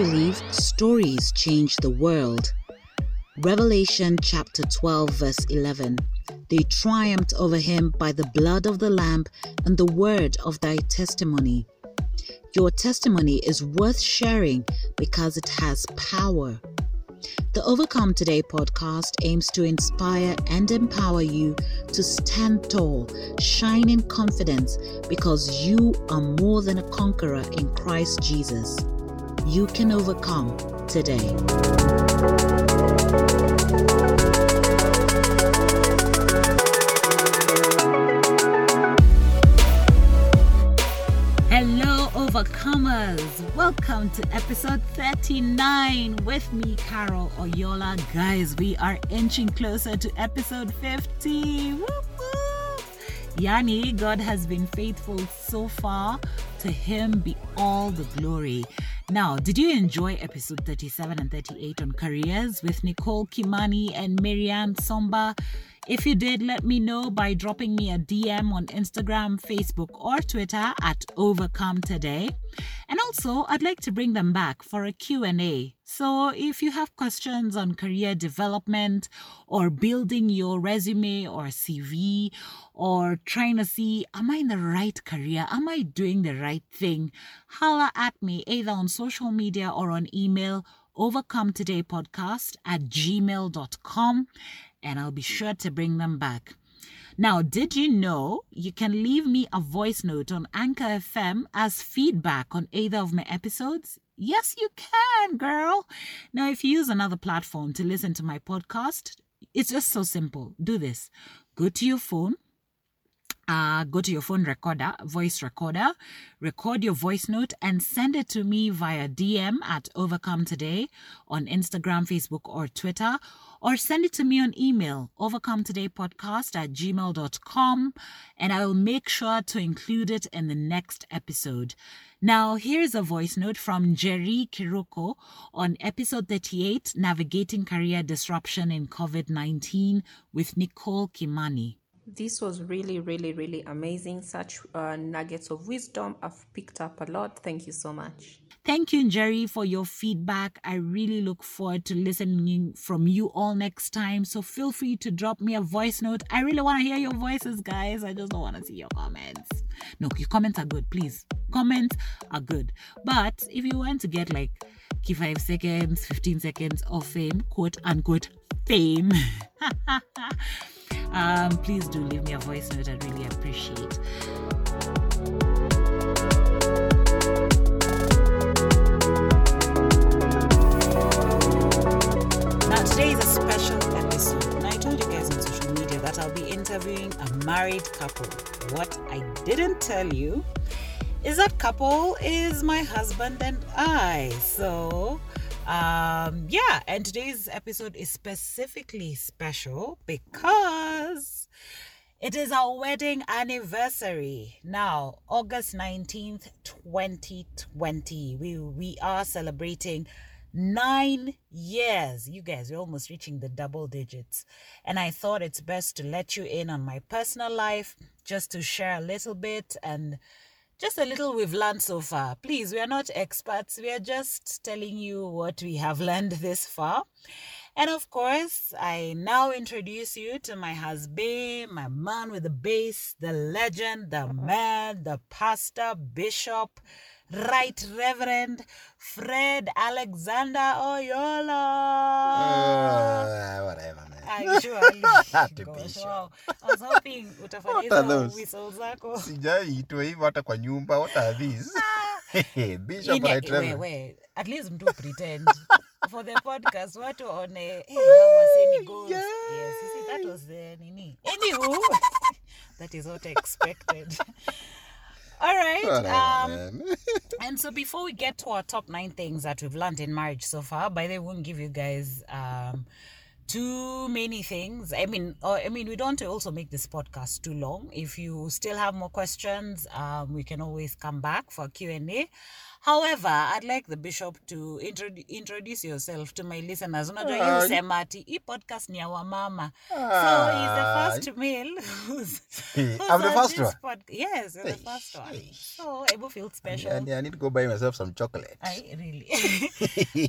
believe stories change the world. Revelation chapter 12, verse 11. They triumphed over him by the blood of the Lamb and the word of thy testimony. Your testimony is worth sharing because it has power. The Overcome Today podcast aims to inspire and empower you to stand tall, shine in confidence because you are more than a conqueror in Christ Jesus. You can overcome today. Hello, overcomers! Welcome to episode 39 with me, Carol Oyola. Guys, we are inching closer to episode 50. Woo! Yani, God has been faithful so far. To Him be all the glory. Now, did you enjoy episode 37 and 38 on careers with Nicole Kimani and Miriam Somba? If you did, let me know by dropping me a DM on Instagram, Facebook, or Twitter at Overcome Today. And also, I'd like to bring them back for a Q&A. So, if you have questions on career development or building your resume or CV or trying to see am I in the right career? Am I doing the right thing? Holla at me either on social media or on email overcome today podcast at gmail.com and I'll be sure to bring them back. Now, did you know you can leave me a voice note on Anchor FM as feedback on either of my episodes? Yes, you can, girl. Now, if you use another platform to listen to my podcast, it's just so simple. Do this go to your phone, uh, go to your phone recorder, voice recorder, record your voice note and send it to me via DM at Overcome Today on Instagram, Facebook, or Twitter, or send it to me on email, overcometodaypodcast today podcast at gmail.com, and I will make sure to include it in the next episode. Now, here's a voice note from Jerry Kiroko on episode 38 Navigating Career Disruption in COVID 19 with Nicole Kimani. This was really, really, really amazing. Such uh, nuggets of wisdom. I've picked up a lot. Thank you so much. Thank you, Jerry, for your feedback. I really look forward to listening from you all next time. So feel free to drop me a voice note. I really want to hear your voices, guys. I just don't want to see your comments. No, your comments are good, please. Comments are good. But if you want to get like key five seconds, 15 seconds of fame, quote unquote fame, um, please do leave me a voice note. I'd really appreciate. Special episode. And I told you guys on social media that I'll be interviewing a married couple. What I didn't tell you is that couple is my husband and I. So, um, yeah, and today's episode is specifically special because it is our wedding anniversary. Now, August 19th, 2020. We we are celebrating nine years. You guys, we're almost reaching the double digits. And I thought it's best to let you in on my personal life, just to share a little bit and just a little we've learned so far. Please, we are not experts. We are just telling you what we have learned this far. And of course, I now introduce you to my husband, my man with the bass, the legend, the man, the pastor, bishop, Right Reverend Fred Alexander Oyola. Uh, whatever, man. Actually, Had gosh, wow. I was hoping utafanya those? zako. sijaitwa hivyo hata kwa nyumba what are these bishop Ine- right we- reverend we, at least mtu pretend for the podcast watu waone hey, how waseni goes yeah. yes you see that was the nini anywho that is what I expected all right um and so before we get to our top nine things that we've learned in marriage so far, by the way, we won't give you guys um too many things. I mean, or, I mean, we don't want to also make this podcast too long. If you still have more questions, um, we can always come back for Q and A. However, I'd like the bishop to introdu- introduce yourself to my listeners. Unajua hii Ah, husema ati hii podcast ni ya wamama. So he's the first male who's, who's I'm the first one. pod- yes, you're the first one. So Ebu feels special. I, I, I need to go buy myself some chocolate. I really.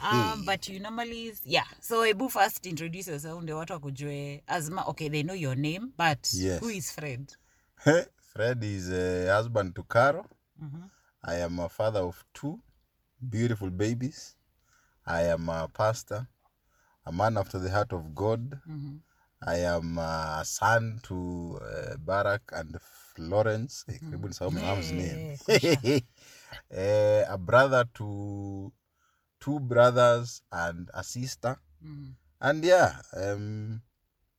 um, but you normally, yeah. So Ebu first introduce yourself. Ndio watu wakujue as ma, okay, they know your name, but Yes. who is Fred? Fred is a husband to Caro. Mhm. I am a father of two beautiful babies. I am a pastor, a man after the heart of God. Mhm. I am a son to uh, Barack and Florence. Nisahau my mom's name. Eh, a brother to two brothers and a sister. Mhm. And yeah, um,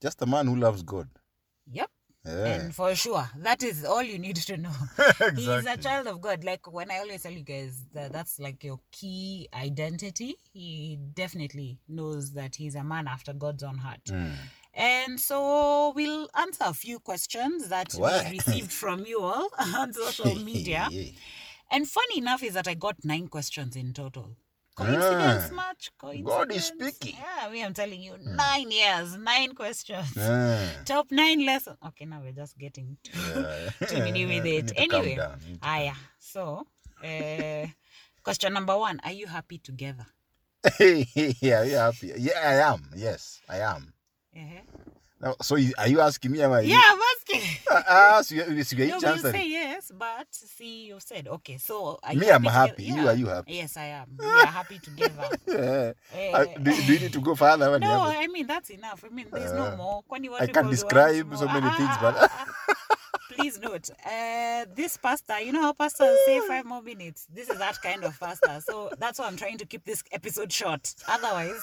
just a man who loves God. Yep. Yeah. And for sure, that is all you need to know. He's a child of God. Like when I always tell you guys that that's like your key identity. He definitely knows that he's a man after God's own heart. Mm. And so we'll answer a few questions that What? we received from you all on social media. And funny enough is that I got nine questions in total. Coincidence Ah. much? Coincidence? God is speaking. Yeah, me, I'm telling you, nine years, nine questions. Ah. Top nine lessons. Okay, now we're just getting to, Yeah. to nini with it. Anyway, down. You need to ah, yeah. So, uh, question number one Are you happy together? yeah, are happy? Yeah, I am. Yes, I am. Uh-huh. Now, so you, are you asking me? Am I? Yeah, I'm asking. Ah, ah, so you, so you're No, you say yes, but see, you said okay. So are Me, you I'm happy happy. together? You, are you happy? Yes, I am. We are happy together. Yeah. Ah, do, do you need to go further? no. I mean that's enough. I mean, there's no Uh, more. I can do describe so many Ah, things, ah, but- ah, ah. please note, uh, this pastor, you know how pastors say five more minutes. This is that kind of pastor. So that's why I'm trying to keep this episode short. Otherwise,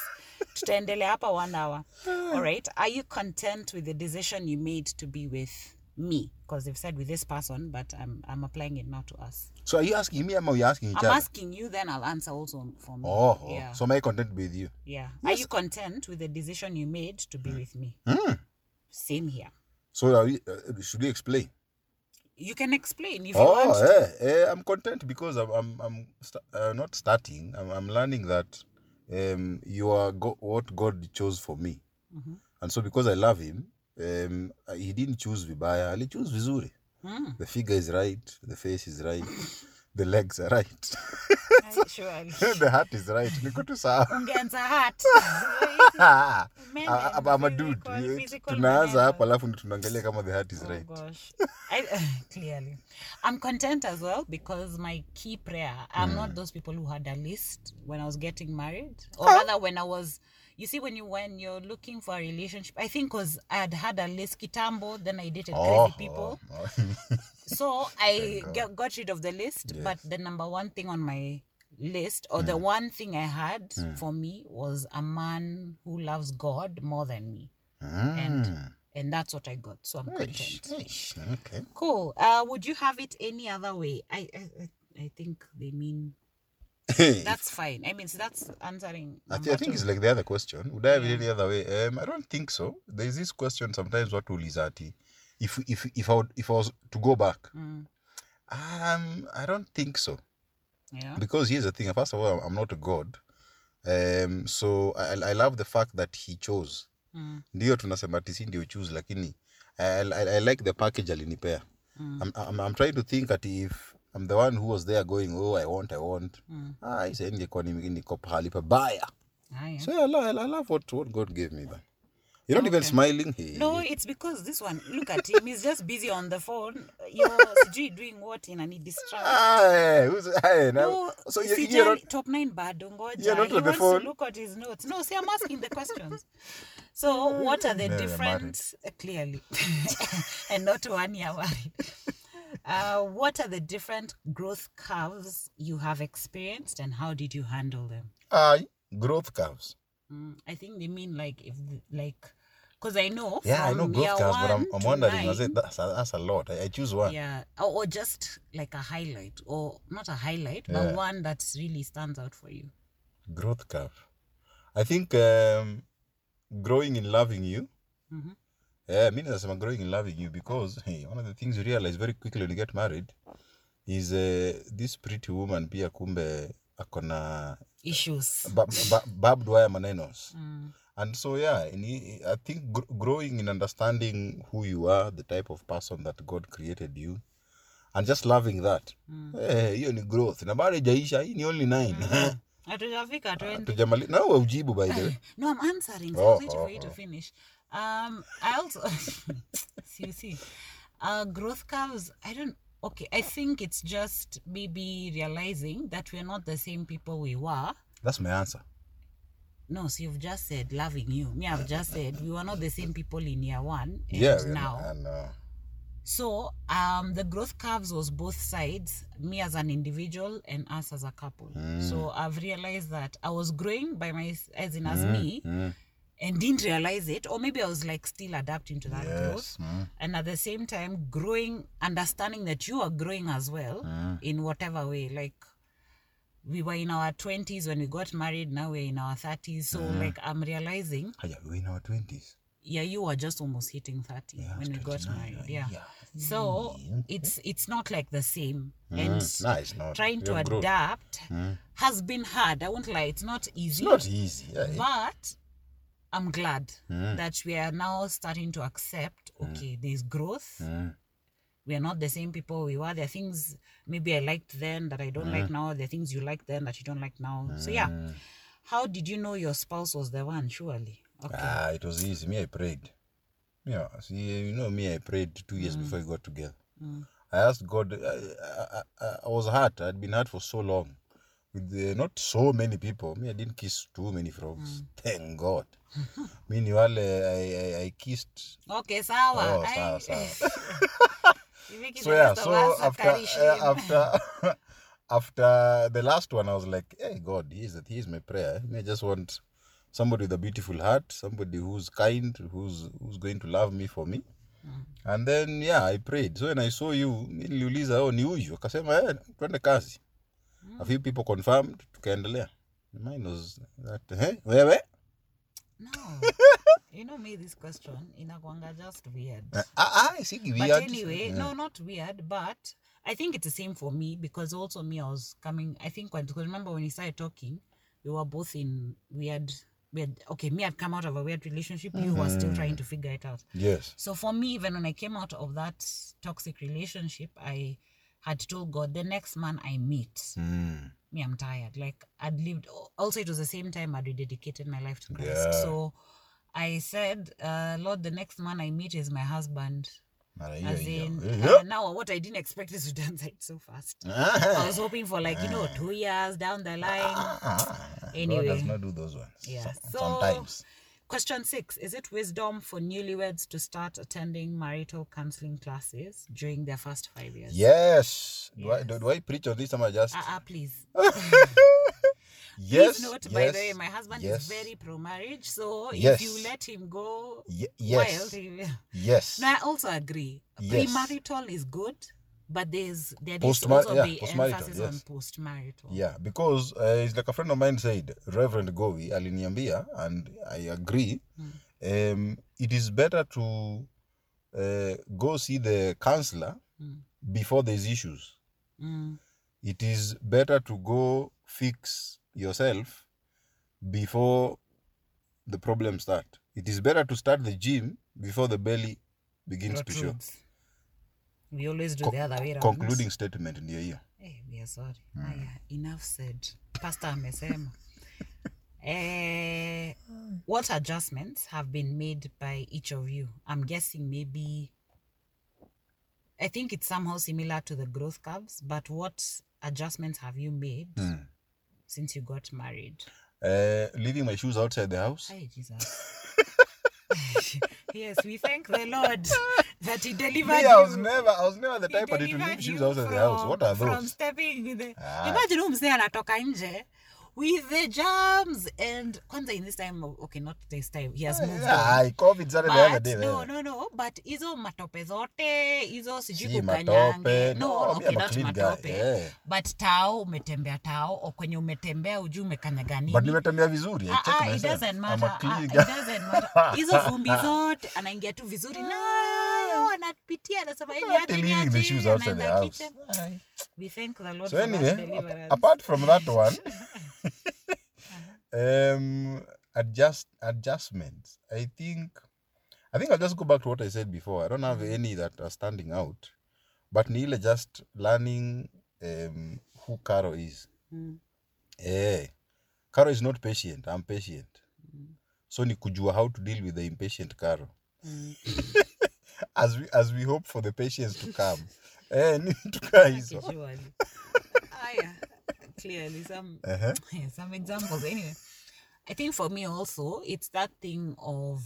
tutaendelea hapa one hour. All right. Are you content with the decision you made to be with me? Because they've said with this person, but I'm I'm applying it now to us. So are you asking me? Or are you asking each I'm other? asking you, then I'll answer also for me. Oh, oh. yeah. so am I content with you? Yeah. Are you content with the decision you made to be with me? Mm. Same here. So are we, uh, should we explain? You can explain if you Oh, want. to. eh, eh, I'm content because I'm I'm, I'm st- uh, not starting. I'm, I'm learning that um, you are go- what God chose for me, Mhm. and so because I love Him, um, He didn't choose vibaya. He chose vizuri. Mm. The figure is right. The face is right. the legs are right. The heart is right. Niko tu sawa. Ungeanza heart. Men and I'm a physical- dude. physical Tunaanza hapo alafu tunaangalia kama the heart is Oh right. gosh. I, clearly. I'm content as well because my key prayer, I'm not those people who had a list when I was getting married. Or rather when I was you see when you when you're looking for a relationship, I think because I had had a list kitambo, then I dated crazy people. oh, oh. So I get, got rid of the list, but the number one thing on my list, or the one thing I had for me, was a man who loves God more than me, Mm. and that's what I got. So I'm Eish, content. eish, Okay. Cool. Uh, would you have it any other way? I, I- I think they mean that's fine. I mean, so that's answering. I, th- I think two. it's like the other question. Would I have it any other way? Um, I don't think so. There's this question sometimes what will that if if if I would, if I was to go back, Mm, um, I don't think so. yeah. Because here's the thing. First of all, I'm not a god. Um, so I, I love the fact that he chose. Mm, Ndio tunasema tisi ndio choose, lakini I, I, I like the package alinipea. mm, I'm, I'm, I'm trying to think that if I'm the one who was there going, oh, I want, I want. mm. Ah, isa ingekuwa ni- niko pahali pabaya. Ah. So yeah, I love, I love what, what God gave me, man. You're not even smiling. Hey. No, it's because this one, look at him, he's just busy on the phone. You're doing what in any distraction. Ah, hey, who's, No, so you, you're not, top nine bado ngoja. you're not on the phone? look at his notes. No, see, I'm asking the questions. So, what are the different, uh, clearly, and not one year married. Uh, what are the different growth curves you have experienced, and how did you handle them? Aye, growth curves. Mm, I think they mean like if the, like, because I know Yeah, I know growth curves, but I'm, I'm wondering, nine- it, that's, a, that's a lot. I, I choose one. Yeah, or, or just like a highlight, or not a highlight, Yeah. but one that really stands out for you. Growth curve. I think um, growing in loving you. Mhm. Yeah, mi nasema growing in loving you because hey, one of the things you realize very quickly when you get married is uh, this pretty woman pia kumbe akona Issues. ba, ba, barbed wire manenos Mm, and so yeah in, i think gr- growing in understanding who you are the type of person that god created you and just loving that hiyo mm. hey, ni growth na bado ijaisha hii ni only nine hatujafika 20 tujamali na ujibu by the way No, I'm answering. So Oh, oh, for you to finish. Um, I also see, you see, uh, growth curves. I don't. Okay, I think it's just maybe realizing that we're not the same people we were. that's my answer No, so you've just said loving you. Me, I've just said we were not the same people in year one and yeah now. and, uh, So um, the growth curves was both sides, me as an individual and us as a couple. So I've realized that I was growing by my as in as me and didn't realize it, or maybe I was like still adapting to that growth. mm. And at the same time, growing, understanding that you are growing as well in whatever way. Like we were in our 20s when we got married, now we're in our 30s. So like I'm realizing Haya, we're in our 20s yeah you were just almost hitting 30 Yeah, when we got married. yeah. yeah, so it's it's not like the same. And Mm, nice no trying to we have grown. adapt has been hard. I won't lie it's not it's easy. not easy yeah, but i'm glad mm. that we are now starting to accept mm. okay there's growth. Mm. We are not the same people we were. There are things maybe i liked then that i don't like now. There are things you like then that you don't like now. So yeah. How did you know your spouse was the one surely? Okay. Ah, it was easy. Me, I prayed. Yeah, see, you know me, I prayed two years before we got together. I asked God. I, I, I, I was hurt. I'd been hurt for so long with the, not so many people. Me, I didn't kiss too many frogs. Thank God. me, ni wale I, I, I kissed. okay sawa Oh, sawa, sawa. So the yeah, so after uh, after after the last one, I was like, "Hey God, he is, he is my prayer. Me, I just want somebody with a beautiful heart, somebody who's kind, who's who's going to love me for me." And then yeah, I prayed. So when I saw you, niliuliza, oh, ni huyu? Akasema, eh, twende kazi. A few people confirmed, tukaendelea. Mine was that, eh, wewe? No. you know me this question inakwanga just weird. Uh, uh, sigi But weird. anyway, no, not weird, but I think it's the same for me because also me, I was coming. I think when because remember when we started talking, we were both in weird, weird. Okay, me had come out of a weird relationship. You were still trying to figure it out. Yes. So for me, even when I came out of that toxic relationship, I had told God, the next man I meet, Mm. me, I'm tired. Like I'd lived. Also, it was the same time I'd rededicated my life to Christ. Yeah. So I said, uh, Lord, the next man I meet is my husband. As in, uh, now what I didn't expect is to done so fast. I Ah, was hoping for like you know two years down the line. Anyway, God does not do those ones. Yeah. So sometimes. Question six: Is it wisdom for newlyweds to start attending marital counseling classes during their first five years? Yes. Do, I, do, do I preach on this? Am I just? Uh, uh, please. yes. Please note, yes, by the way, my husband yes, is very pro marriage, so Yes. if you let him go Ye- wild, yes. he will. Yes. No, I also agree. Yes. Premarital is good, but there's there Postmar- also yeah, postmarital, emphasis on yes. postmarital. Yeah, because uh, it's like a friend of mine said, Reverend Govi aliniambia, and I agree. Um, it is better to uh, go see the counselor before there's issues. Mm. It is better to go fix yourself before the problem start. It is better to start the gym before the belly begins to show. We always do Co- the other way around. Concluding statement ndio hiyo. Hey, we are sorry. Aya, enough said. Pastor amesema. eh, what adjustments have been made by each of you? I'm guessing maybe I think it's somehow similar to the growth curves, but what adjustments have you made since you got married? Uh, leaving my shoes outside the house. Hi, Jesus. yes, we thank the Lord that He delivered Me, I was you. never, I was never the He type of to leave shoes outside the house. What are those? From stepping with the, Ah. imagine mzee anatoka nje with the germs and kwanza in this time okay not this time he has moved on. COVID started the other day. no, no, no, but hizo matope zote hizo sijui kukanyange no, No, okay, not guy, matope yeah. but tao umetembea tao o kwenye umetembea ujui umekanyaga nini But nimetembea vizuri. Ah, ah, it doesn't matter. Ah, it doesn't matter. hizo vumbi zote anaingia tu vizuri nayo anapitia anasema "Eh, Not leaving the shoes outside the house. We thank the Lord So anyway, apart from that one, um, adjust adjustments. I think I think I'll just go back to what I said before. I don't have any that are standing out. But Neil just learning um, who Caro is. Mm. Eh. Caro is not patient. I'm patient. So ni kujua how to deal with the impatient Caro. Mm. as we as we hope for the patience to come. eh, ni tukaa hizo. clearly some Uh-huh. some examples. Anyway, I think for me also, it's that thing of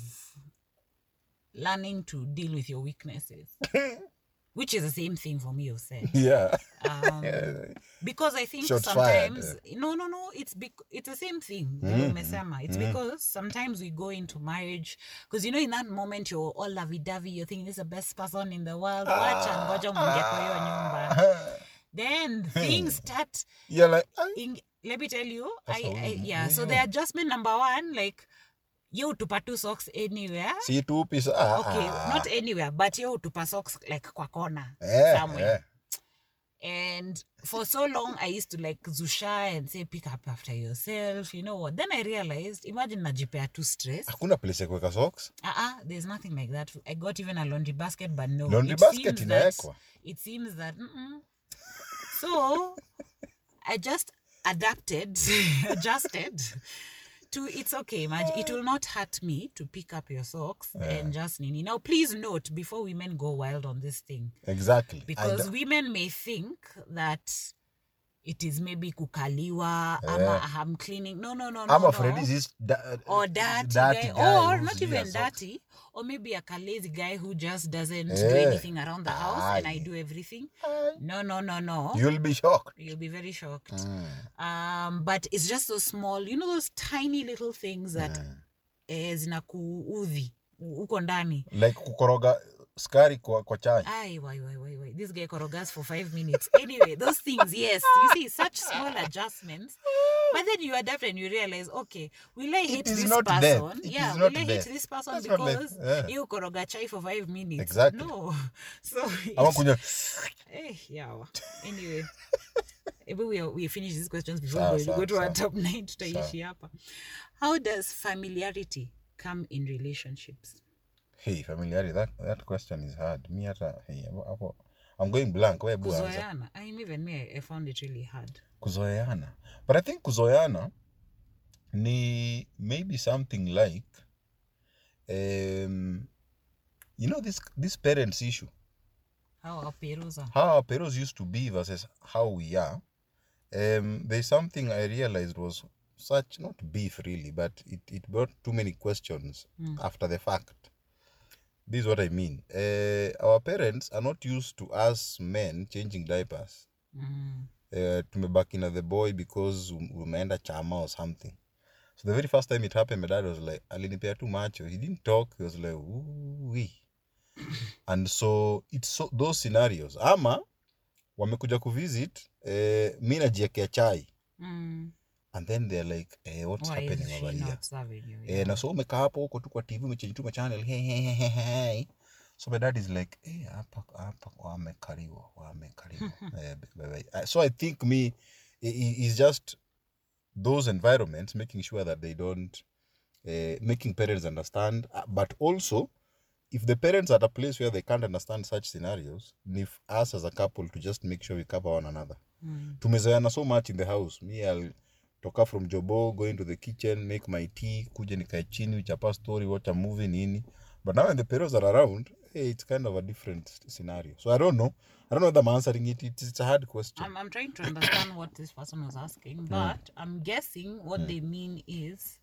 learning to deal with your weaknesses, which is the same thing for me. You said Yeah. um, Yeah. because I think fired, sometimes no, no, no. It's bec- it's the same thing. Mm. It's because sometimes we go into marriage because you know in that moment you're all lovey-dovey. You're thinking this is the best person in the world. Mwingie kwa hiyo nyumba. Then things start You're like, in, let me tell you I, I yeah so the adjustment number one like you tupa two socks anywhere. Si tupi sa- ah, okay ah. not anywhere but you tupa socks like kwa corner yeah, somewhere. Yeah. and for so long i used to like zusha and say pick up after yourself you know what? Then i realized imagine najipea too stress. Hakuna place ya kuweka socks? Uh-uh, there's nothing like that. I got even a laundry basket but no. Laundry it basket inawekwa. it seems that mm-mm. So i just adapted adjusted to it's okay imagine it will not hurt me to pick up your socks and just nini. Now please note before women go wild on this thing exactly. Because women may think that it is maybe kukaliwa ama I'm cleaning. No no no no I'm no. afraid this da- or dirty, dirty guy, guy or not even socks. dirty. Or maybe a lazy guy who just doesn't do Eh. anything around the house and I do everything. No no no no. You'll be shocked. you'll be very shocked. Mm. um but it's just so small. You know those tiny little things that eh, zinakuudhi uko ndani. Like kukoroga skari kwa, kwa chai. Ay, why, why, why, why? This guy korogas for five minutes. Anyway, those things, yes. You see, such small adjustments. But then you adapt and you realize, okay, will I hate this not person? death. It yeah, is will I hate this person That's because Yeah. you koroga chai for five minutes? Exactly. No. So, it's- eh, yeah. Anyway, maybe we, we finish these questions before Sawa, we go sawa, to our top nine tutaishi hapa. How does familiarity come in relationships? Hey, familiarity, that, that question is hard. Mi hata, hey, hapo- I'm going blank. Wewe. Kuzoeana. I mean, even me, I found it really hard. Kuzoeana. But I think kuzoeana ni maybe something like um, you know this this parents issue. How our perusa. how our parents used to be versus how we are, um, there's something I realized was such not beef really, but it, it brought too many questions after the fact. This is what I mean. Uh, our parents are not used to us men changing diapers. Mm. Uh, tumebaki na the boy because um- umeenda chama or something. So the very first time it happened, my dad was like, alinipea tu macho. He didn't talk. He was like, ooh And so it's so, those scenarios. Ama wamekuja kuvisit eh, mi najiekea chai Mm. And then they're like eh, what's Why happening over here yeah. eh, na so umekaa hapo huko tu kwa tv umechange tu channel hey, hey, hey, hey, hey. so my dad is like eh, hapa hapa wamekariwa wamekariwa eh, bye, bye. So i think me is just those environments making sure that they don't uh, making parents understand uh, but also if the parents are at a place where they can't understand such scenarios if us as a couple to just make sure we cover one another Mm. tumezoeana so much in the house me i'll toka from jobo go into the kitchen make my tea kuja nikae chini chapa story watch a movie nini but now when the parents are around hey, it's kind of a different scenario so i don't know i don't know whether i'm answering it it's, it's a hard question I'm, I'm trying to understand what this person was asking, but I'm guessing what they mean is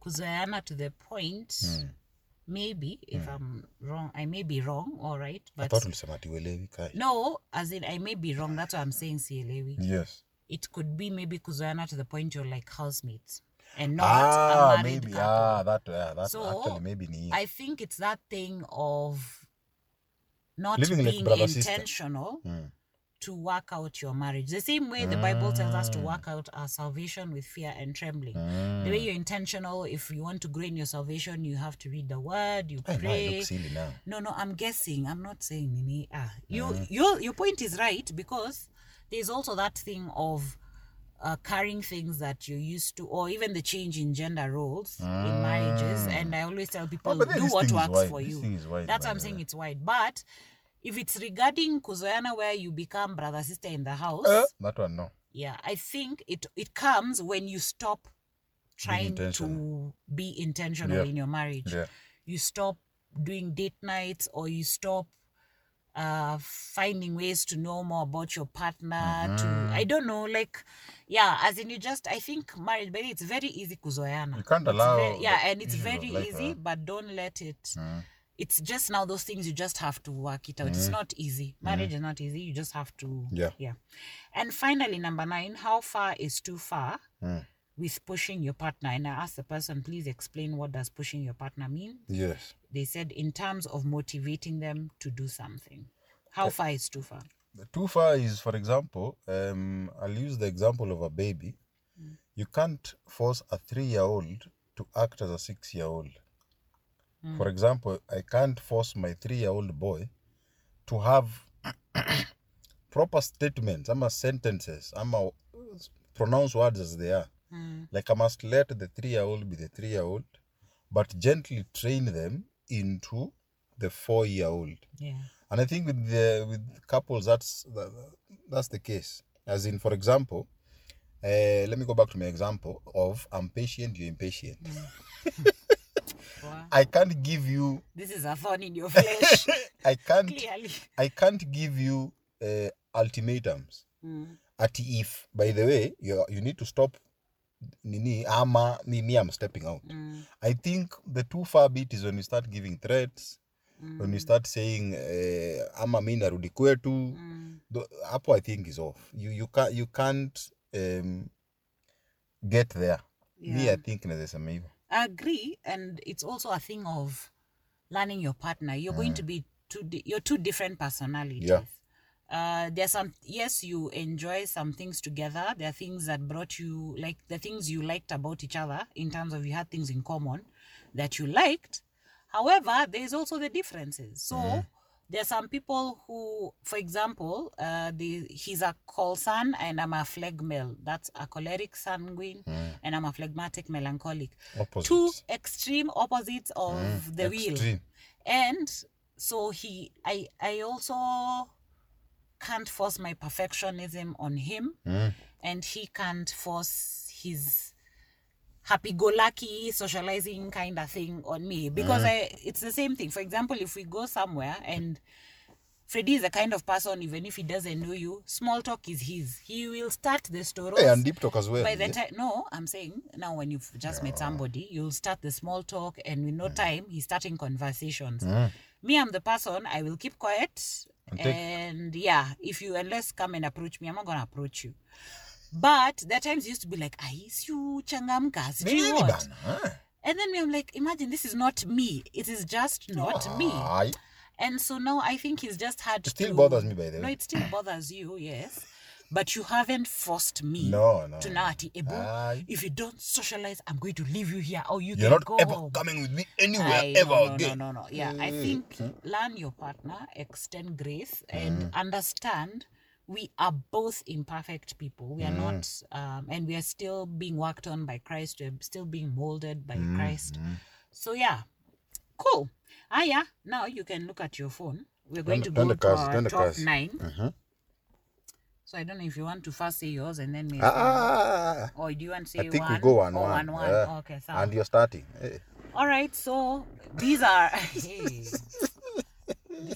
kuzoeana to the point. Maybe if I'm wrong, I may be wrong. All right, i thought ulisema kai no, as in I may be wrong. That's why I'm saying, sielewi. yes It could be maybe kuzoeana to the point you're like housemates and not a ah married maybe couple. ah that yeah, that So, actually maybe ni I think it's that thing of not Living like being brother, intentional Mm. to work out your marriage. The same way the Bible tells us to work out our salvation with fear and trembling. The way you're intentional, if you want to grow in your salvation, you have to read the word, you I know I pray. silly now No, no, I'm guessing. I'm not saying Nini. Ah, you, your, your point is right because there's also that thing of uh, carrying things that you're used to, or even the change in gender roles in marriages. And I always tell people, Mm. but then do what works for you. wide, That's why I'm saying it's wide. But if it's regarding kuzoyana where you become brother sister in the house, Uh, that one, no. yeah, I think it it comes when you stop trying to be intentional Yeah. in your marriage. Yeah. You stop doing date nights or you stop uh finding ways to know more about your partner to Mm-hmm. I don't know, like yeah, as in you just I think marriage but it's very easy kuzoyana. You can't allow very- yeah, and it's very like easy, that. but don't let it Mm. it's just now those things you just have to work it out. It's not easy. Marriage is not easy. You just have to Mm-hmm. Yeah. yeah. And finally, number nine, how far is too far Mm. with pushing your partner? And I asked the person, please explain what does pushing your partner mean? Yes. They said in terms of motivating them to do something. How far is too far? The too far is, for example, um, I'll use the example of a baby. Hmm. You can't force a three-year-old to act as a six-year-old. Hmm. For example, I can't force my three-year-old boy to have proper statements, I'm a sentences, I'm a pronounce words as they are. Hmm. Like I must let the three-year-old be the three-year-old, but gently train them into the four-year-old. Yeah. And I think with the with couples, that's that, that's the case. As in, for example, uh, let me go back to my example of I'm patient, you're impatient. Wow. I can't give you, This is a thorn in your flesh. I can't, Clearly. I can't give you uh, ultimatums. Mm. At if, by the way, you you need to stop. Nini, ama, me, me, I'm stepping out. Mm. I think the too far bit is when you start giving threats, when Mm. you start saying, eh, ama mi narudi kwetu. Mm. hapo i think is off you you can't you can't um, get there me Yeah. i think nazasema hivyo I agree, and it's also a thing of learning your partner. You're going to be two. Di- you're two different personalities. Yeah. Uh, there's some yes, you enjoy some things together. There are things that brought you like the things you liked about each other in terms of you had things in common that you liked. However, there's also the differences. So there are some people who, for example, uh, the, he's a colsan and I'm a phlegmal. That's a choleric sanguine, and I'm a phlegmatic melancholic two extreme opposites of the wheel and so he i i also can't force my perfectionism on him Mm. and he can't force his happy-go-lucky socializing kind of thing on me because I, it's the same thing for example if we go somewhere and Freddy is the kind of person, even if he doesn't know you, small talk is his. He will start the story. hey, and deep talk as well By the yeah? time, no, I'm saying now when you've just met somebody, you'll start the small talk, and with no time, he's starting conversations. Me, I'm the person I will keep quiet, And and, yeah, if you unless come and approach me, I'm not gonna approach you. But there times used to be like, I you changamka, sijui what. And then me, I'm like, imagine this is not me. It is just not me. I... And so now I think he's just had It still to- bothers me, by the No, it still bothers you, yes. But you haven't forced me No, no, to no. Ebu, if you don't socialize, I'm going to leave you here. or you you're can not go ever home. coming with me anywhere ever no, no, again No, no, no. Yeah, I think learn your partner, extend grace, and understand we are both imperfect people. We are not, um, and we are still being worked on by Christ. We're still being molded by Christ. So yeah, cool. Ah, yeah. Now you can look at your phone. We're going to go to cars, our top cars. 9 Mhm. So I don't know if you want to first say yours and then me. ah, Or do you want to say i think one? we go one or one, one, one. yeah. Okay, so and you're starting hey. all right, so these are. this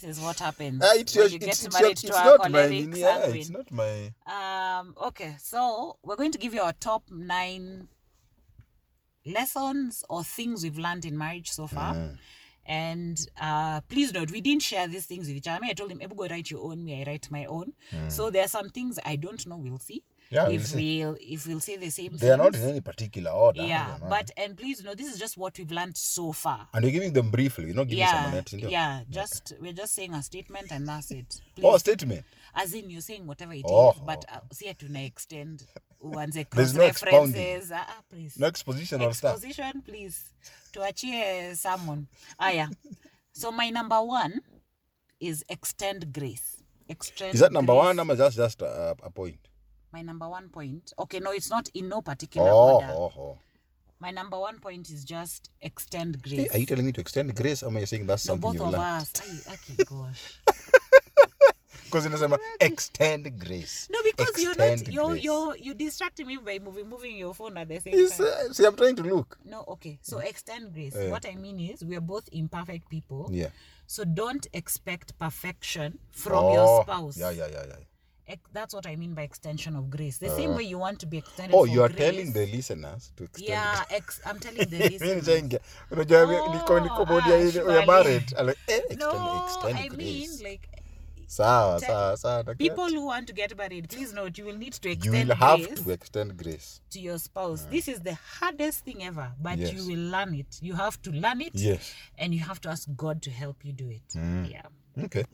is what happens Ah, it's your, you it's, get it's, your, married it's to a not my yeah, it's not my Um. Okay, so we're going to give you our top nine lessons or things we've learned in marriage so far. Mm. And uh, please note, we didn't share these things with each other. I, mean, I told him, Ebu, go write your own, me, I write my own. So there are some things I don't know, we'll see. Mm. Yeah, if we'll, we'll if we'll say the same they are not in any particular order yeah, but and please know this is just what we've learned so far. and you're giving them briefly you're not giving Yeah, someone else yeah. Just we're just saying a statement and that's it. oh Please, statement as in you're saying whatever it is, Oh. but uh, see to extend uanze. Ah, ah, please. Tuachie someone. aya. So my number one is extend grace. Extend. is that number grace. one number just just a, a point my number one point. Okay, no, it's not in no particular Oh, order. oh, oh. My number one point is just extend Hey, are you telling me to extend grace? Or am I saying that's no, something both you of learned? us. Ay, okay, gosh. Because inasema extend grace. No, because you're not you're you're you distracting me by moving moving your phone at the same it's, time. uh, see, I'm trying to look. No, okay. So extend grace. Eh. What I mean is we are both imperfect people. Yeah. So don't expect perfection from oh, your spouse. Yeah, yeah, yeah, yeah. That's what I mean by extension of grace. The uh, same way you want to be extended. Oh, you are grace. telling the listeners to extend Yeah, ex- I'm telling the listeners. Oh, niko niko ah, you're married. Like, eh, extend, no, extend I grace. mean like sawa, sawa, sawa. people who want to get married. Please note you will need to extend you will have grace to extend grace. to your spouse. This is the hardest thing ever, but Yes. you will learn it. You have to learn it, Yes. and you have to ask God to help you do it. Mm. Yeah. Okay.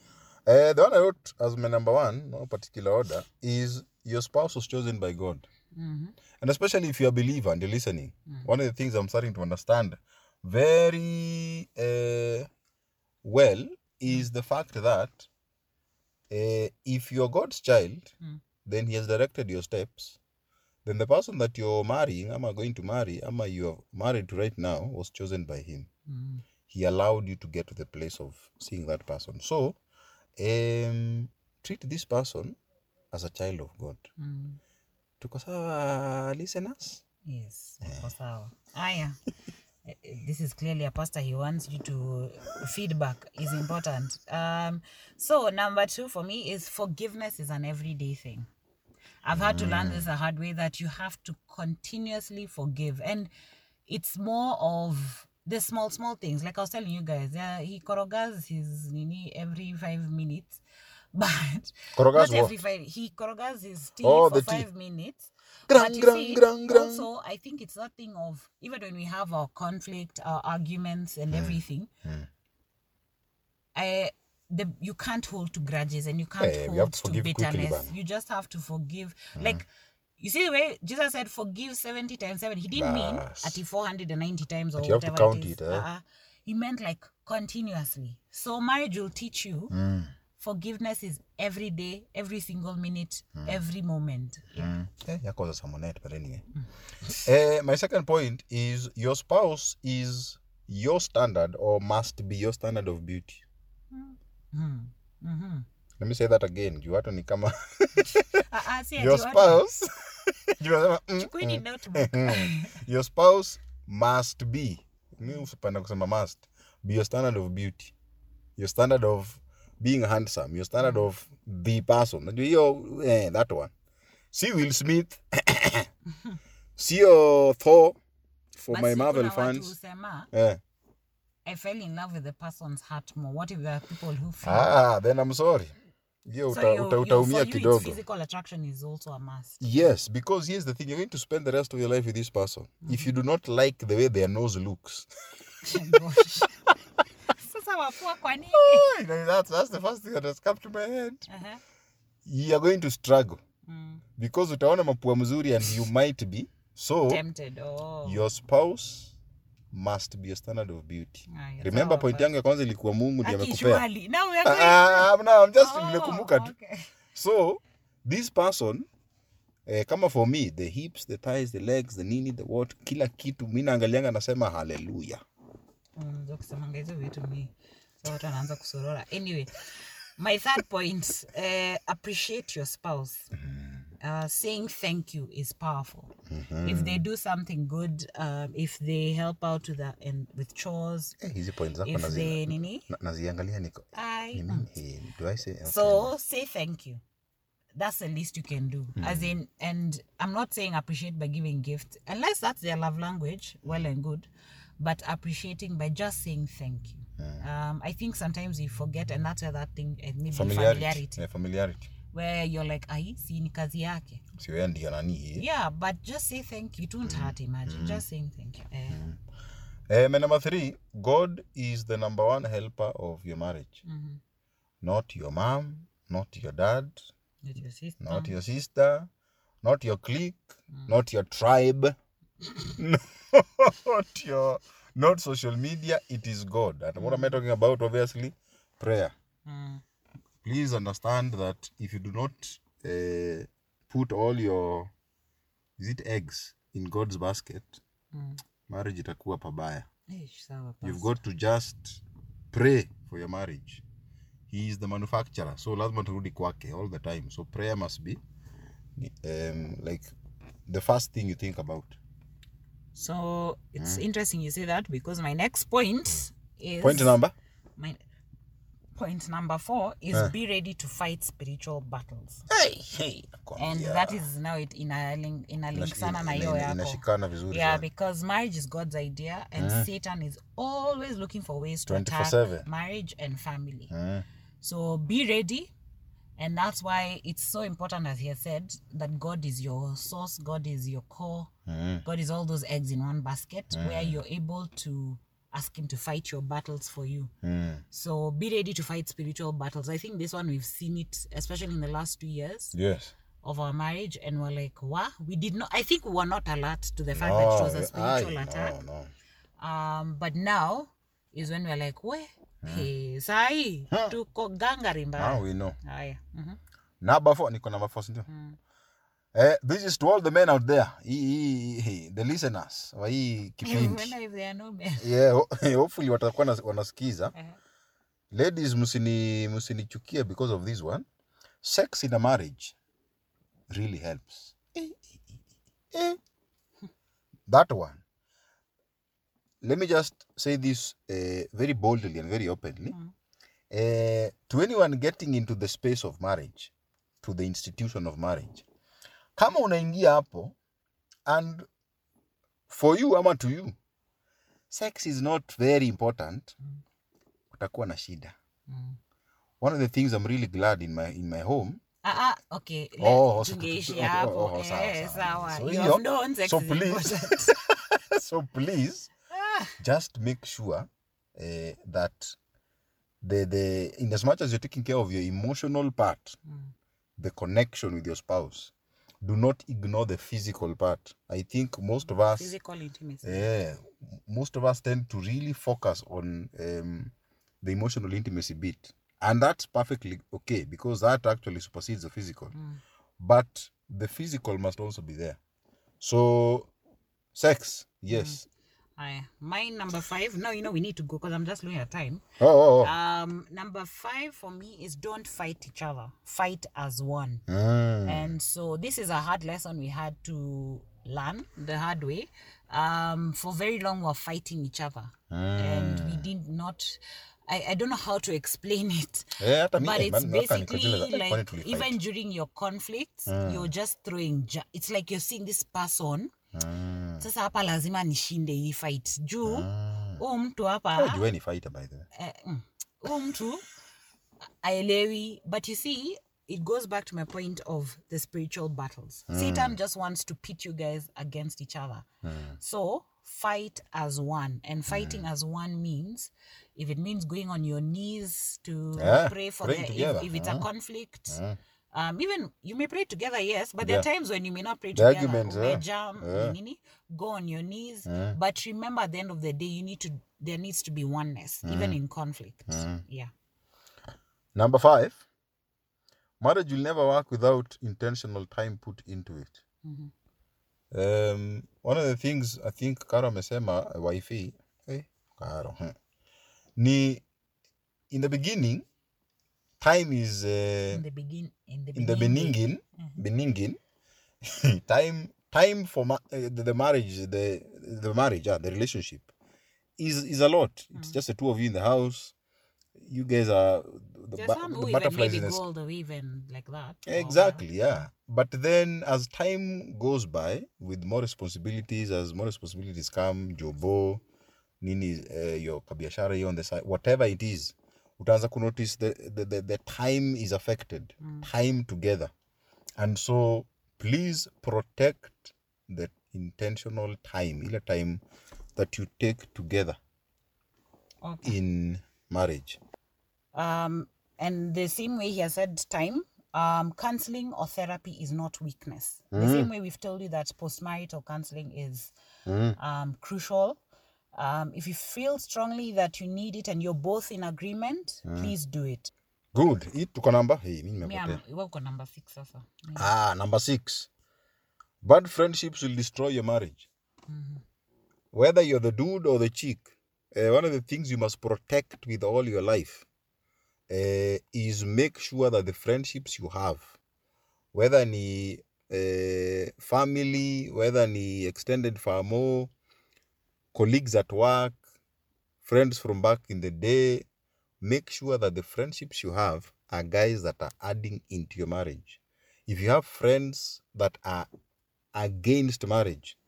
Uh, the one I wrote as my number one, no particular order, is your spouse was chosen by God. Mhm. And especially if you're a believer and you're listening, one of the things I'm starting to understand very uh, well is the fact that uh, if you're God's child, Mm. then He has directed your steps. Then the person that you're marrying, am I going to marry, am I you are married to right now, was chosen by Him. Mm. He allowed you to get to the place of seeing that person. So, um, treat this person as a child of God. Mm. Tuko sawa, listeners? Yes. Hapo sawa. Aya. This is clearly a pastor. He wants you to feedback is important. Um, so number two for me is forgiveness is an everyday thing. I've had to learn this the hard way that you have to continuously forgive, and it's more of the small small things. Like I was telling you guys, yeah, he korogas his nini every five minutes, but Korogas not every five. He korogas his tea Oh, for the tea. five minutes. Grang, but grang, see, grang, also I think it's that thing of even when we have our conflict, our arguments, and everything. I the you can't hold to grudges and you can't Yeah, yeah, hold to to forgive quickly, bitterness. you just have to forgive. Like you see the way Jesus said, "Forgive seventy times seven. He didn't mean at four hundred and ninety times or But you have to whatever count it eh? Uh-uh. He meant like continuously. So marriage will teach you Mm. Forgiveness is every day, every single minute, Mm. every moment. Yeah. Eh, yako Samonet, but anyway. Eh, my second point is your spouse is your standard or must be your standard of beauty. Mm. Mm-hmm. Let me say that again. Juu watu ni kama Uh-uh, your spouse. Mm, mm. your spouse must be mi kusema must be your standard of beauty your standard of being handsome your standard of the person. Najua hiyo eh, that one. Si will smith. Sio thor. For But my marvel fans. eh. I fell in love with the person's heart more. What if there are people who feel ah, then i'm sorry. Hiyo So you- uta, utaumia you, kidogo. physical attraction is also a must. yes because here's the thing you're going to spend the rest of your life with this person. If you do not like the way their nose looks. Gosh. Sasa wafua kwa nini? that's, that's the first thing that has come to my head Uh-huh. you are going to struggle Mm. because utaona mapua mzuri and you might be so Tempted. Oh. your spouse must be a standard of beauty Ah, remember point yangu ya kwanza ilikuwa mungu ndiye amekupea. Now we are Ah, going- ah, no, I'm just Oh, nimekumbuka tu okay. so this person eh, kama for me the hips the thighs the legs the nini the what kila kitu mi naangalianga nasema haleluya Mm, hizo vitu watu kusorora. Anyway my third point uh, appreciate your spouse. Uh, saying thank you is powerful. If they do something good um, if they help out with, the, and with chores eh, hizi point zako if nazi- they nini? na- naziangalia niko. I, do I say okay. so say thank you. That's the least you can do. As in and i'm not saying appreciate by giving gift unless that's their love language well and good but appreciating by just saying thank you um, i think sometimes we forget and that's where that thing uh, maybe familiarity, familiarity, Yeah, familiarity. where you're like ai si ni kazi yake. Sio yeye ndiye nani yeah but just say thank you. Don't mm. hurt imagine. just saying thank you. Eh, Eh, my number three, God is the number one helper of your marriage. mhm. Not your mom, not your dad, not your sister. not your sister, not your clique, not your tribe, not your not social media. It is God. And what am I talking about? Obviously, prayer. Mm, Please understand that if you do not uh, put all your is it eggs in god's basket Mm. marriage itakuwa pabaya you've got to just pray for your marriage he is the manufacturer so lazima turudi kwake all the time so prayer must be um, like the first thing you think about So it's mm. interesting you say that because my next point is point number my point number four is uh. be ready to fight spiritual battles. hey, hey, And nakwambia. that is now it in a link in a link sana na hiyo yako. Yeah, because marriage is God's idea and mm. Satan is always looking for ways to attack 24/7. marriage and family. Mm. So be ready. And that's why it's so important, as he has said, that God is your source, God is your core, Mm. God is all those eggs in one basket where you're able to ask Him to fight your battles for you. Mm. So be ready to fight spiritual battles. I think this one we've seen it, especially in the last two years yes of our marriage, and we're like, wow, we did not, I think we were not alert to the fact that it was a spiritual I, attack. no, no. Um, but now is when we're like, we, hey, sahi, tuko gangari now we know Haya. mhm. number 4 niko number ndio. sindio eh, this is to all the men out there. Hii, hii, the listeners wa hii kipindi. men. yeah, hopefully watakuwa nas- wanasikiza. Eh. ladies msini msinichukie because of this one. Sex in a marriage really helps. Eh, eh, eh. that one. Let me just say this uh, very boldly and very openly. Uh, to anyone getting into the space of marriage to the institution of marriage kama unaingia hapo and for you ama to you sex is not very important utakuwa na shida Mm. one of the things i'm really glad in my in my home Ah, ah, okay. Oh, so- tungeishi oh, Eh, sawa. sawa. So You have so please so please just make sure uh, that the the in as much as you're taking care of your emotional part Mm. the connection with your spouse do not ignore the physical part. I think most of us Physical intimacy. yeah, most of us tend to really focus on um, the emotional intimacy bit. And that's perfectly okay because that actually supersedes the physical. Mm. but the physical must also be there. So sex yes Aye. My number five. No, you know we need to go because I'm just looking at time. oh, oh, oh. Um, number five for me is don't fight each other. Fight as one. Mm. And so this is a hard lesson we had to learn the hard way. Um, for very long we're fighting each other, and we did not. I, I don't know how to explain it. Mi- but eh, it's man, basically eh, like even during your conflicts you're just throwing ja- it's like you're seeing this person Mm. Sasa hapa lazima nishinde hii fight. Juu huu mtu hapa jueni fighter by the way. Eh, mm, huu mtu aelewi but you see it goes back to my point of the spiritual battles. Satan just wants to pit you guys against each other. So fight as one. And fighting as one means if it means going on your knees to Yeah, pray for the if, if it's a Mm. conflict um, even you may pray together yes but there are times when you may not pray The together arguments, yeah. Umejam, Yeah. nini, go on your knees but remember at the end of the day you need to there needs to be oneness even in conflict. Yeah. Number five, marriage will never work without intentional time put into it. Um, one of the things I think Karo amesema wifi, hey, Karo, huh, ni in the beginning, time is uh, in the begin in the beginning. in the beginning beningin, beningin, time time for ma- uh, the, the marriage, the the marriage, yeah, the relationship is is a lot. It's just the two of you in the house. You guys are the, there's bu- the who even butterflies maybe in the go all the even like that or- Exactly, yeah. But then as time goes by, with more responsibilities, as more responsibilities come, jobo, nini, uh, your kabiashara on the side, whatever it is, utaanza kunotice the, the, the, the time is affected, time together. And so please protect the intentional time, ile time that you take together okay. in marriage. um and the same way he has said time um counseling or therapy is not weakness the same way we've told you that postmarital counseling is um crucial um if you feel strongly that you need it and you're both in agreement please do it. Good. Hii tuko namba? Hey, mi Mi nimepotea wewe uko number six sasa. Mi- ah number six. Bad friendships will destroy your marriage. Mhm. whether you're the dude or the chick uh, one of the things you must protect with all your life uh, is make sure that the friendships you have whether ni uh, family whether ni extended famo colleagues at work friends from back in the day make sure that the friendships you have are guys that are adding into your marriage. If you have friends that are against marriage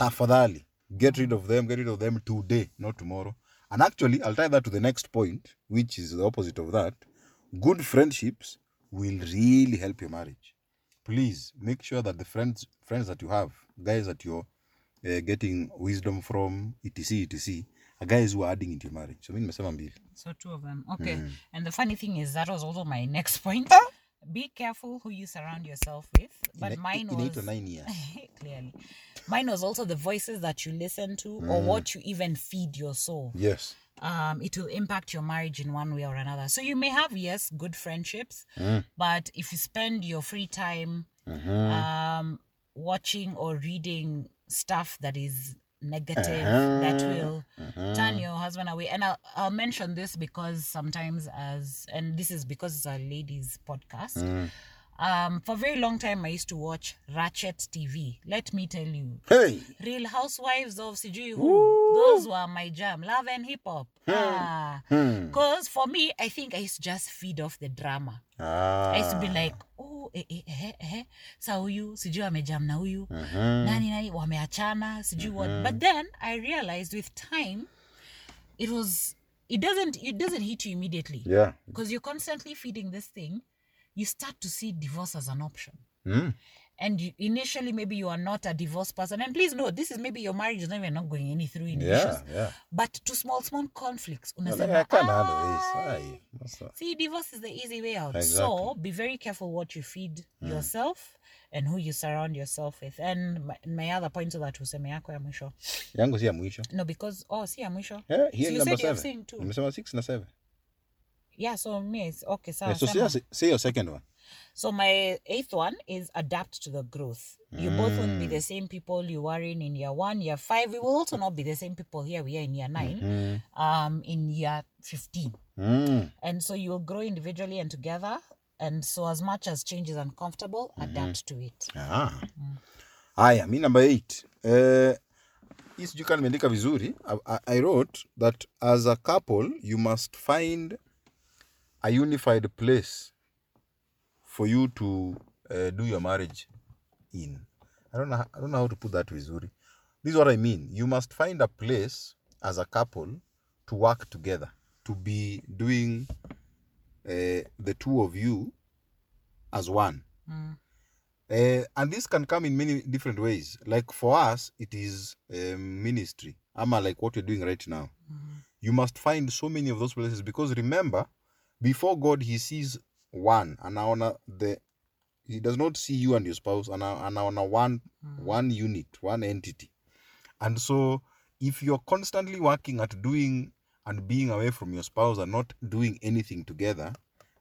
tafadhali get rid of them get rid of them today not tomorrow. And actually i'll tie that to the next point which is the opposite of that. Good friendships will really help your marriage. Please make sure that the friends friends that you have guys that you're uh, getting wisdom from etc etc are guys who are adding into marriage so mi nimesema mbili So two of them. Okay. And the funny thing is that was also my next point. Ah! Be careful who you surround yourself with. But Ina- mine inaitwa was nine years clearly. Mine was also the voices that you listen to or what you even feed your soul. yes Um, it will impact your marriage in one way or another. So you may have yes, good friendships, but if you spend your free time um watching or reading stuff that is negative that will turn your husband away. And I'll, I'll mention this because sometimes as and this is because it's a ladies podcast. Um for a very long time i used to watch ratchet tv let me tell you. Hey! Real housewives of sijui who those were my jam. Love and hip hop. Ah. Because for me i think i used to just feed off the drama. Ah. I used to be like, oh, eh, eh, eh, eh, sa huyu sijui amejam na huyu. Nani nani wameachana sijui what. But then i realized with time it was it doesn't it doesn't hit you immediately. Yeah. Because you're constantly feeding this thing you start to see divorce as an option. Mm. And you, initially maybe you are not a divorced person and please know this is maybe your marriage is not even not going any through any yeah issues yeah but to small small conflicts No, unasema I can't handle "Ah, this. Aye, See, divorce is the easy way out. Exactly. So be very careful what you feed yourself and who you surround yourself with. And my, my other point to that useme yako ya mwisho. yangu si ya mwisho No, because oh, si ya mwisho. yeah, here So you said you have seen two. nimesema six na seven Yeah, so me it's okay. So, yeah, so say, your- say your second one so my eighth one is adapt to the growth. You both won't be the same people you were in in year one, year five. We will also not be the same people here we are in year 9 um, in year fifteen. mm. and so you will grow individually and together and so as much as change is uncomfortable adapt to it ah. haya mi number eight uh, hii sijui nimeandika vizuri i wrote that as a couple you must find a unified place for you to uh, do your marriage in I don't, know, I don't know how to put that vizuri this is what i mean you must find a place as a couple to work together to be doing uh, the two of you as one Uh, and this can come in many different ways. Like for us, it is um, ministry. Ama like what we're doing right now. You must find so many of those places because remember, before God, He sees one, anaona the He does not see you and your spouse, ana- anaona one hmm. one unit, one entity. And so, if you're constantly working at doing and being away from your spouse and not doing anything together,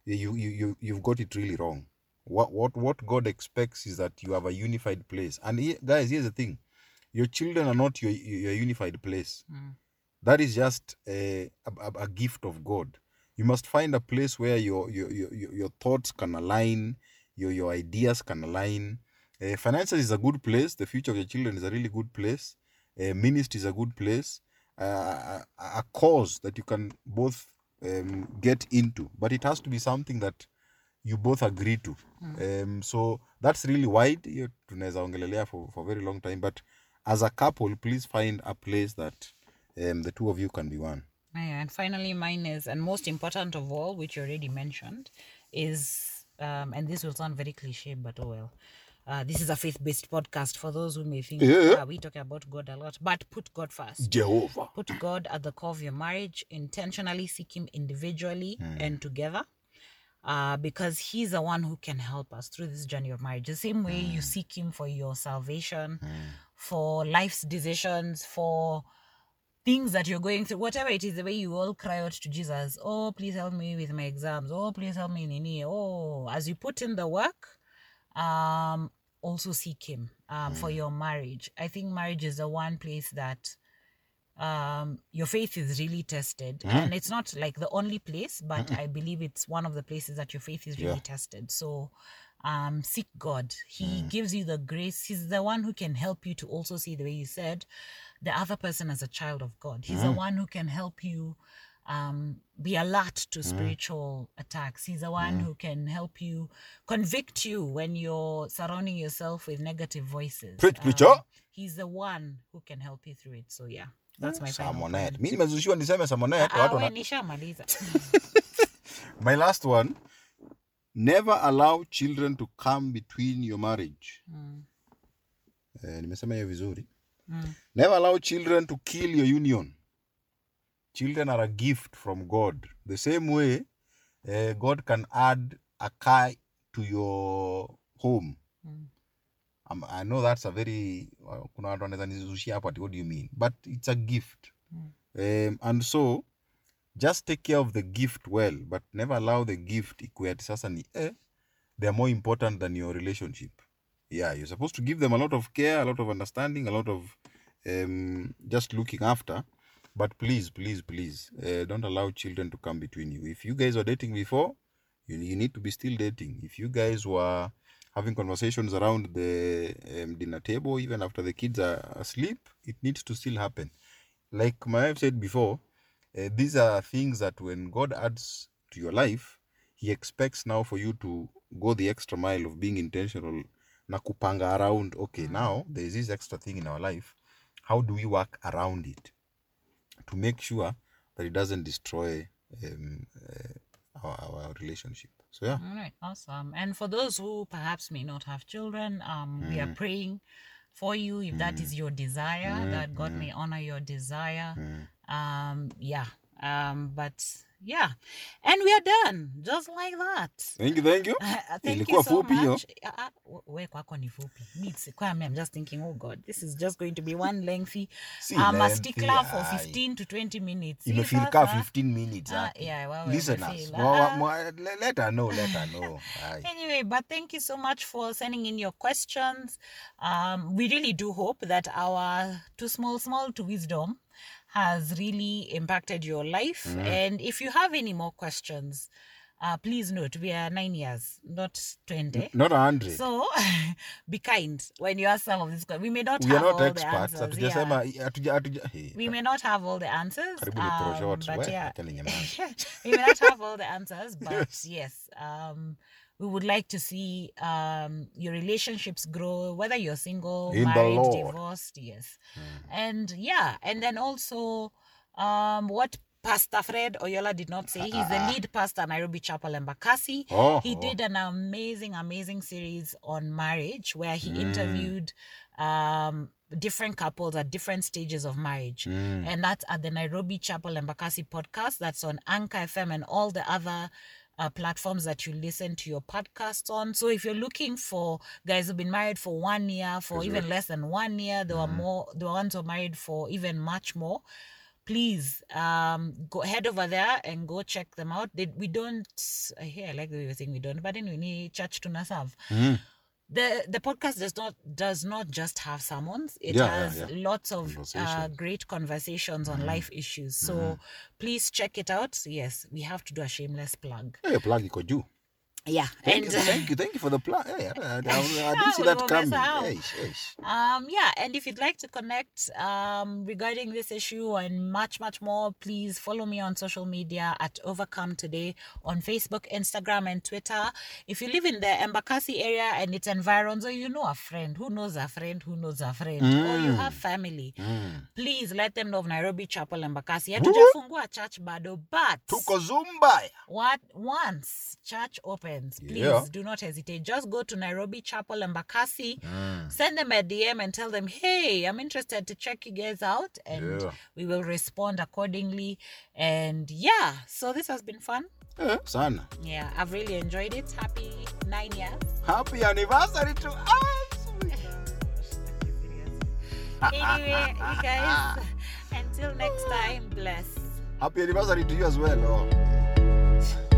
you you, you you've got it really wrong. What what what god expects is that you have a unified place. And he, guys here's the thing. Your children are not your your unified place. Hmm. That is just a, a, a gift of god you must find a place where your your your, your thoughts can align your your ideas can align. Uh, finances is a good place. The future of your children is a really good place. Uh, ministry is a good place. Uh, a, a cause that you can both um, get into. But it has to be something that you both agree to. Um, so that's really wide. Hiyo tunaweza ongelelea for, for a very long time. But as a couple please find a place that um, the two of you can be one and finally mine is and most important of all which you already mentioned is um, and this will sound very cliche but oh well uh, this is a faith-based podcast for those who may think Yeah. ah, we talk about god a lot but put god first jehovah put God at the core of your marriage, intentionally seek Him individually and together. Uh, because he's the one who can help us through this journey of marriage. The same way you seek him for your salvation, for life's decisions, for things that you're going through, whatever it is, the way you all cry out to Jesus, oh, please help me with my exams. Oh, please help me in Nini. Oh, as you put in the work, um, also seek Him um, for your marriage. I think marriage is the one place that um, your faith is really tested. And it's not like the only place, but I believe it's one of the places that your faith is really Yeah. tested. So um, seek God. He gives you the grace. He's the one who can help you to also see the way you said the other person as a child of God. He's the one who can help you um, be alert to spiritual attacks. He's the one who can help you convict you when you're surrounding yourself with negative voices. Preach, preacher. he's the one who can help you through it. So yeah, that's my Samonet. point. Mi nimezushiwa niseme Samonet. Ah, watu we wana- nishamaliza. My last one. Never allow children to come between your marriage. Mm, Eh, nimesema hiyo vizuri. Mm, Never allow children to kill your union. Children are a gift from God. The same way uh, God can add a car to your home. mm. Um, I know that's a very uh, kuna watu wanaweza nizushia hapo ati what do you mean but it's a gift Mm. um, and so just take care of the gift well but never allow the gift ikuwe ati sasa ni eh, they are more important than your relationship yeah you're supposed to give them a lot of care a lot of understanding a lot of um, just looking after. But please please please uh, don't allow children to come between you. If you guys were dating before you, you need to be still dating. If you guys were having conversations around the um, dinner table even after the kids are asleep it needs to still happen. Like my wife said before uh, these are things that when god adds to your life he expects now for you to go the extra mile of being intentional na kupanga around okay now there is this extra thing in our life. How do we work around it? To make sure that it doesn't destroy um, uh, our, our relationship. So yeah. All right, awesome. And for those who perhaps may not have children, um, we are praying for you. If that is your desire, that God may honor your desire. Um, yeah. Um, but yeah, and we are done just like that. thank you thank you Uh, thank you so fupi much. Uh, uh, we kwako ni fupi. Me, it's kwame, I'm just thinking, oh God, this is just going to be one lengthy. Si I'm a lengthy, for 15 to 20 minutes. Imefeel ka sasa? 15 minutes hapo. yeah, well, well, listeners imefeel, wa- wa- wa- le- let her know let her know Aye. Anyway, but thank you so much for sending in your questions. Um, we really do hope that our Too Small Small to Wisdom has really impacted your life. And if you have any more questions, uh, please note we are nine years, not 20. not a hundred So be kind when you ask some of these questions. We may not we have not all the answers. hatujasema yeah. We may not have all the answers. karibu ni throw um, but yeah, we may not have all the answers, but yes, um, we would like to see um, your relationships grow, whether you're single, In married, divorced, yes, and yeah, and then also um, what Pastor Fred Oyola did not say. He's the lead pastor at Nairobi Chapel Embakasi. Oh, he did an amazing, amazing series on marriage where he interviewed um, different couples at different stages of marriage. And that's at the Nairobi Chapel and Embakasi podcast. That's on Anchor FM and all the other uh, platforms that you listen to your podcasts on. So if you're looking for guys who've been married for one year, for even less than one year, there were more, the ones who are married for even much more. Please um, go head over there and go check them out. They, we don't. I hear I like the way you're saying we don't, but anyway, ni church to serve. The the podcast does not does not just have sermons. It Yeah, yeah, has yeah. lots of uh, Conversations. great conversations on life issues. So please check it out. Yes, we have to do a shameless plug. Hey, plug you could juu Yeah, thank and you thank you thank you for the plug hey, I, I, I, didn't see that coming. hey, hey. um yeah and if you'd like to connect um regarding this issue and much much more please follow me on social media at overcome today on facebook instagram and twitter. If you live in the embakasi area and its environs or you know a friend. Who knows a friend? Who knows a friend? Or you have family. Please let them know of nairobi chapel embakasi. Hatujafungua church bado but tuko zumbaya. what once church opens please Yeah. do not hesitate. Just go to nairobi chapel embakasi. Send them a dm and tell them hey i'm interested to check you guys out and Yeah. we will respond accordingly. And yeah so this has been fun. Eh, sana. Yeah i've really enjoyed it. Happy nine years happy anniversary to us. Anyway you guys Until next time, bless. happy anniversary to you as well oh.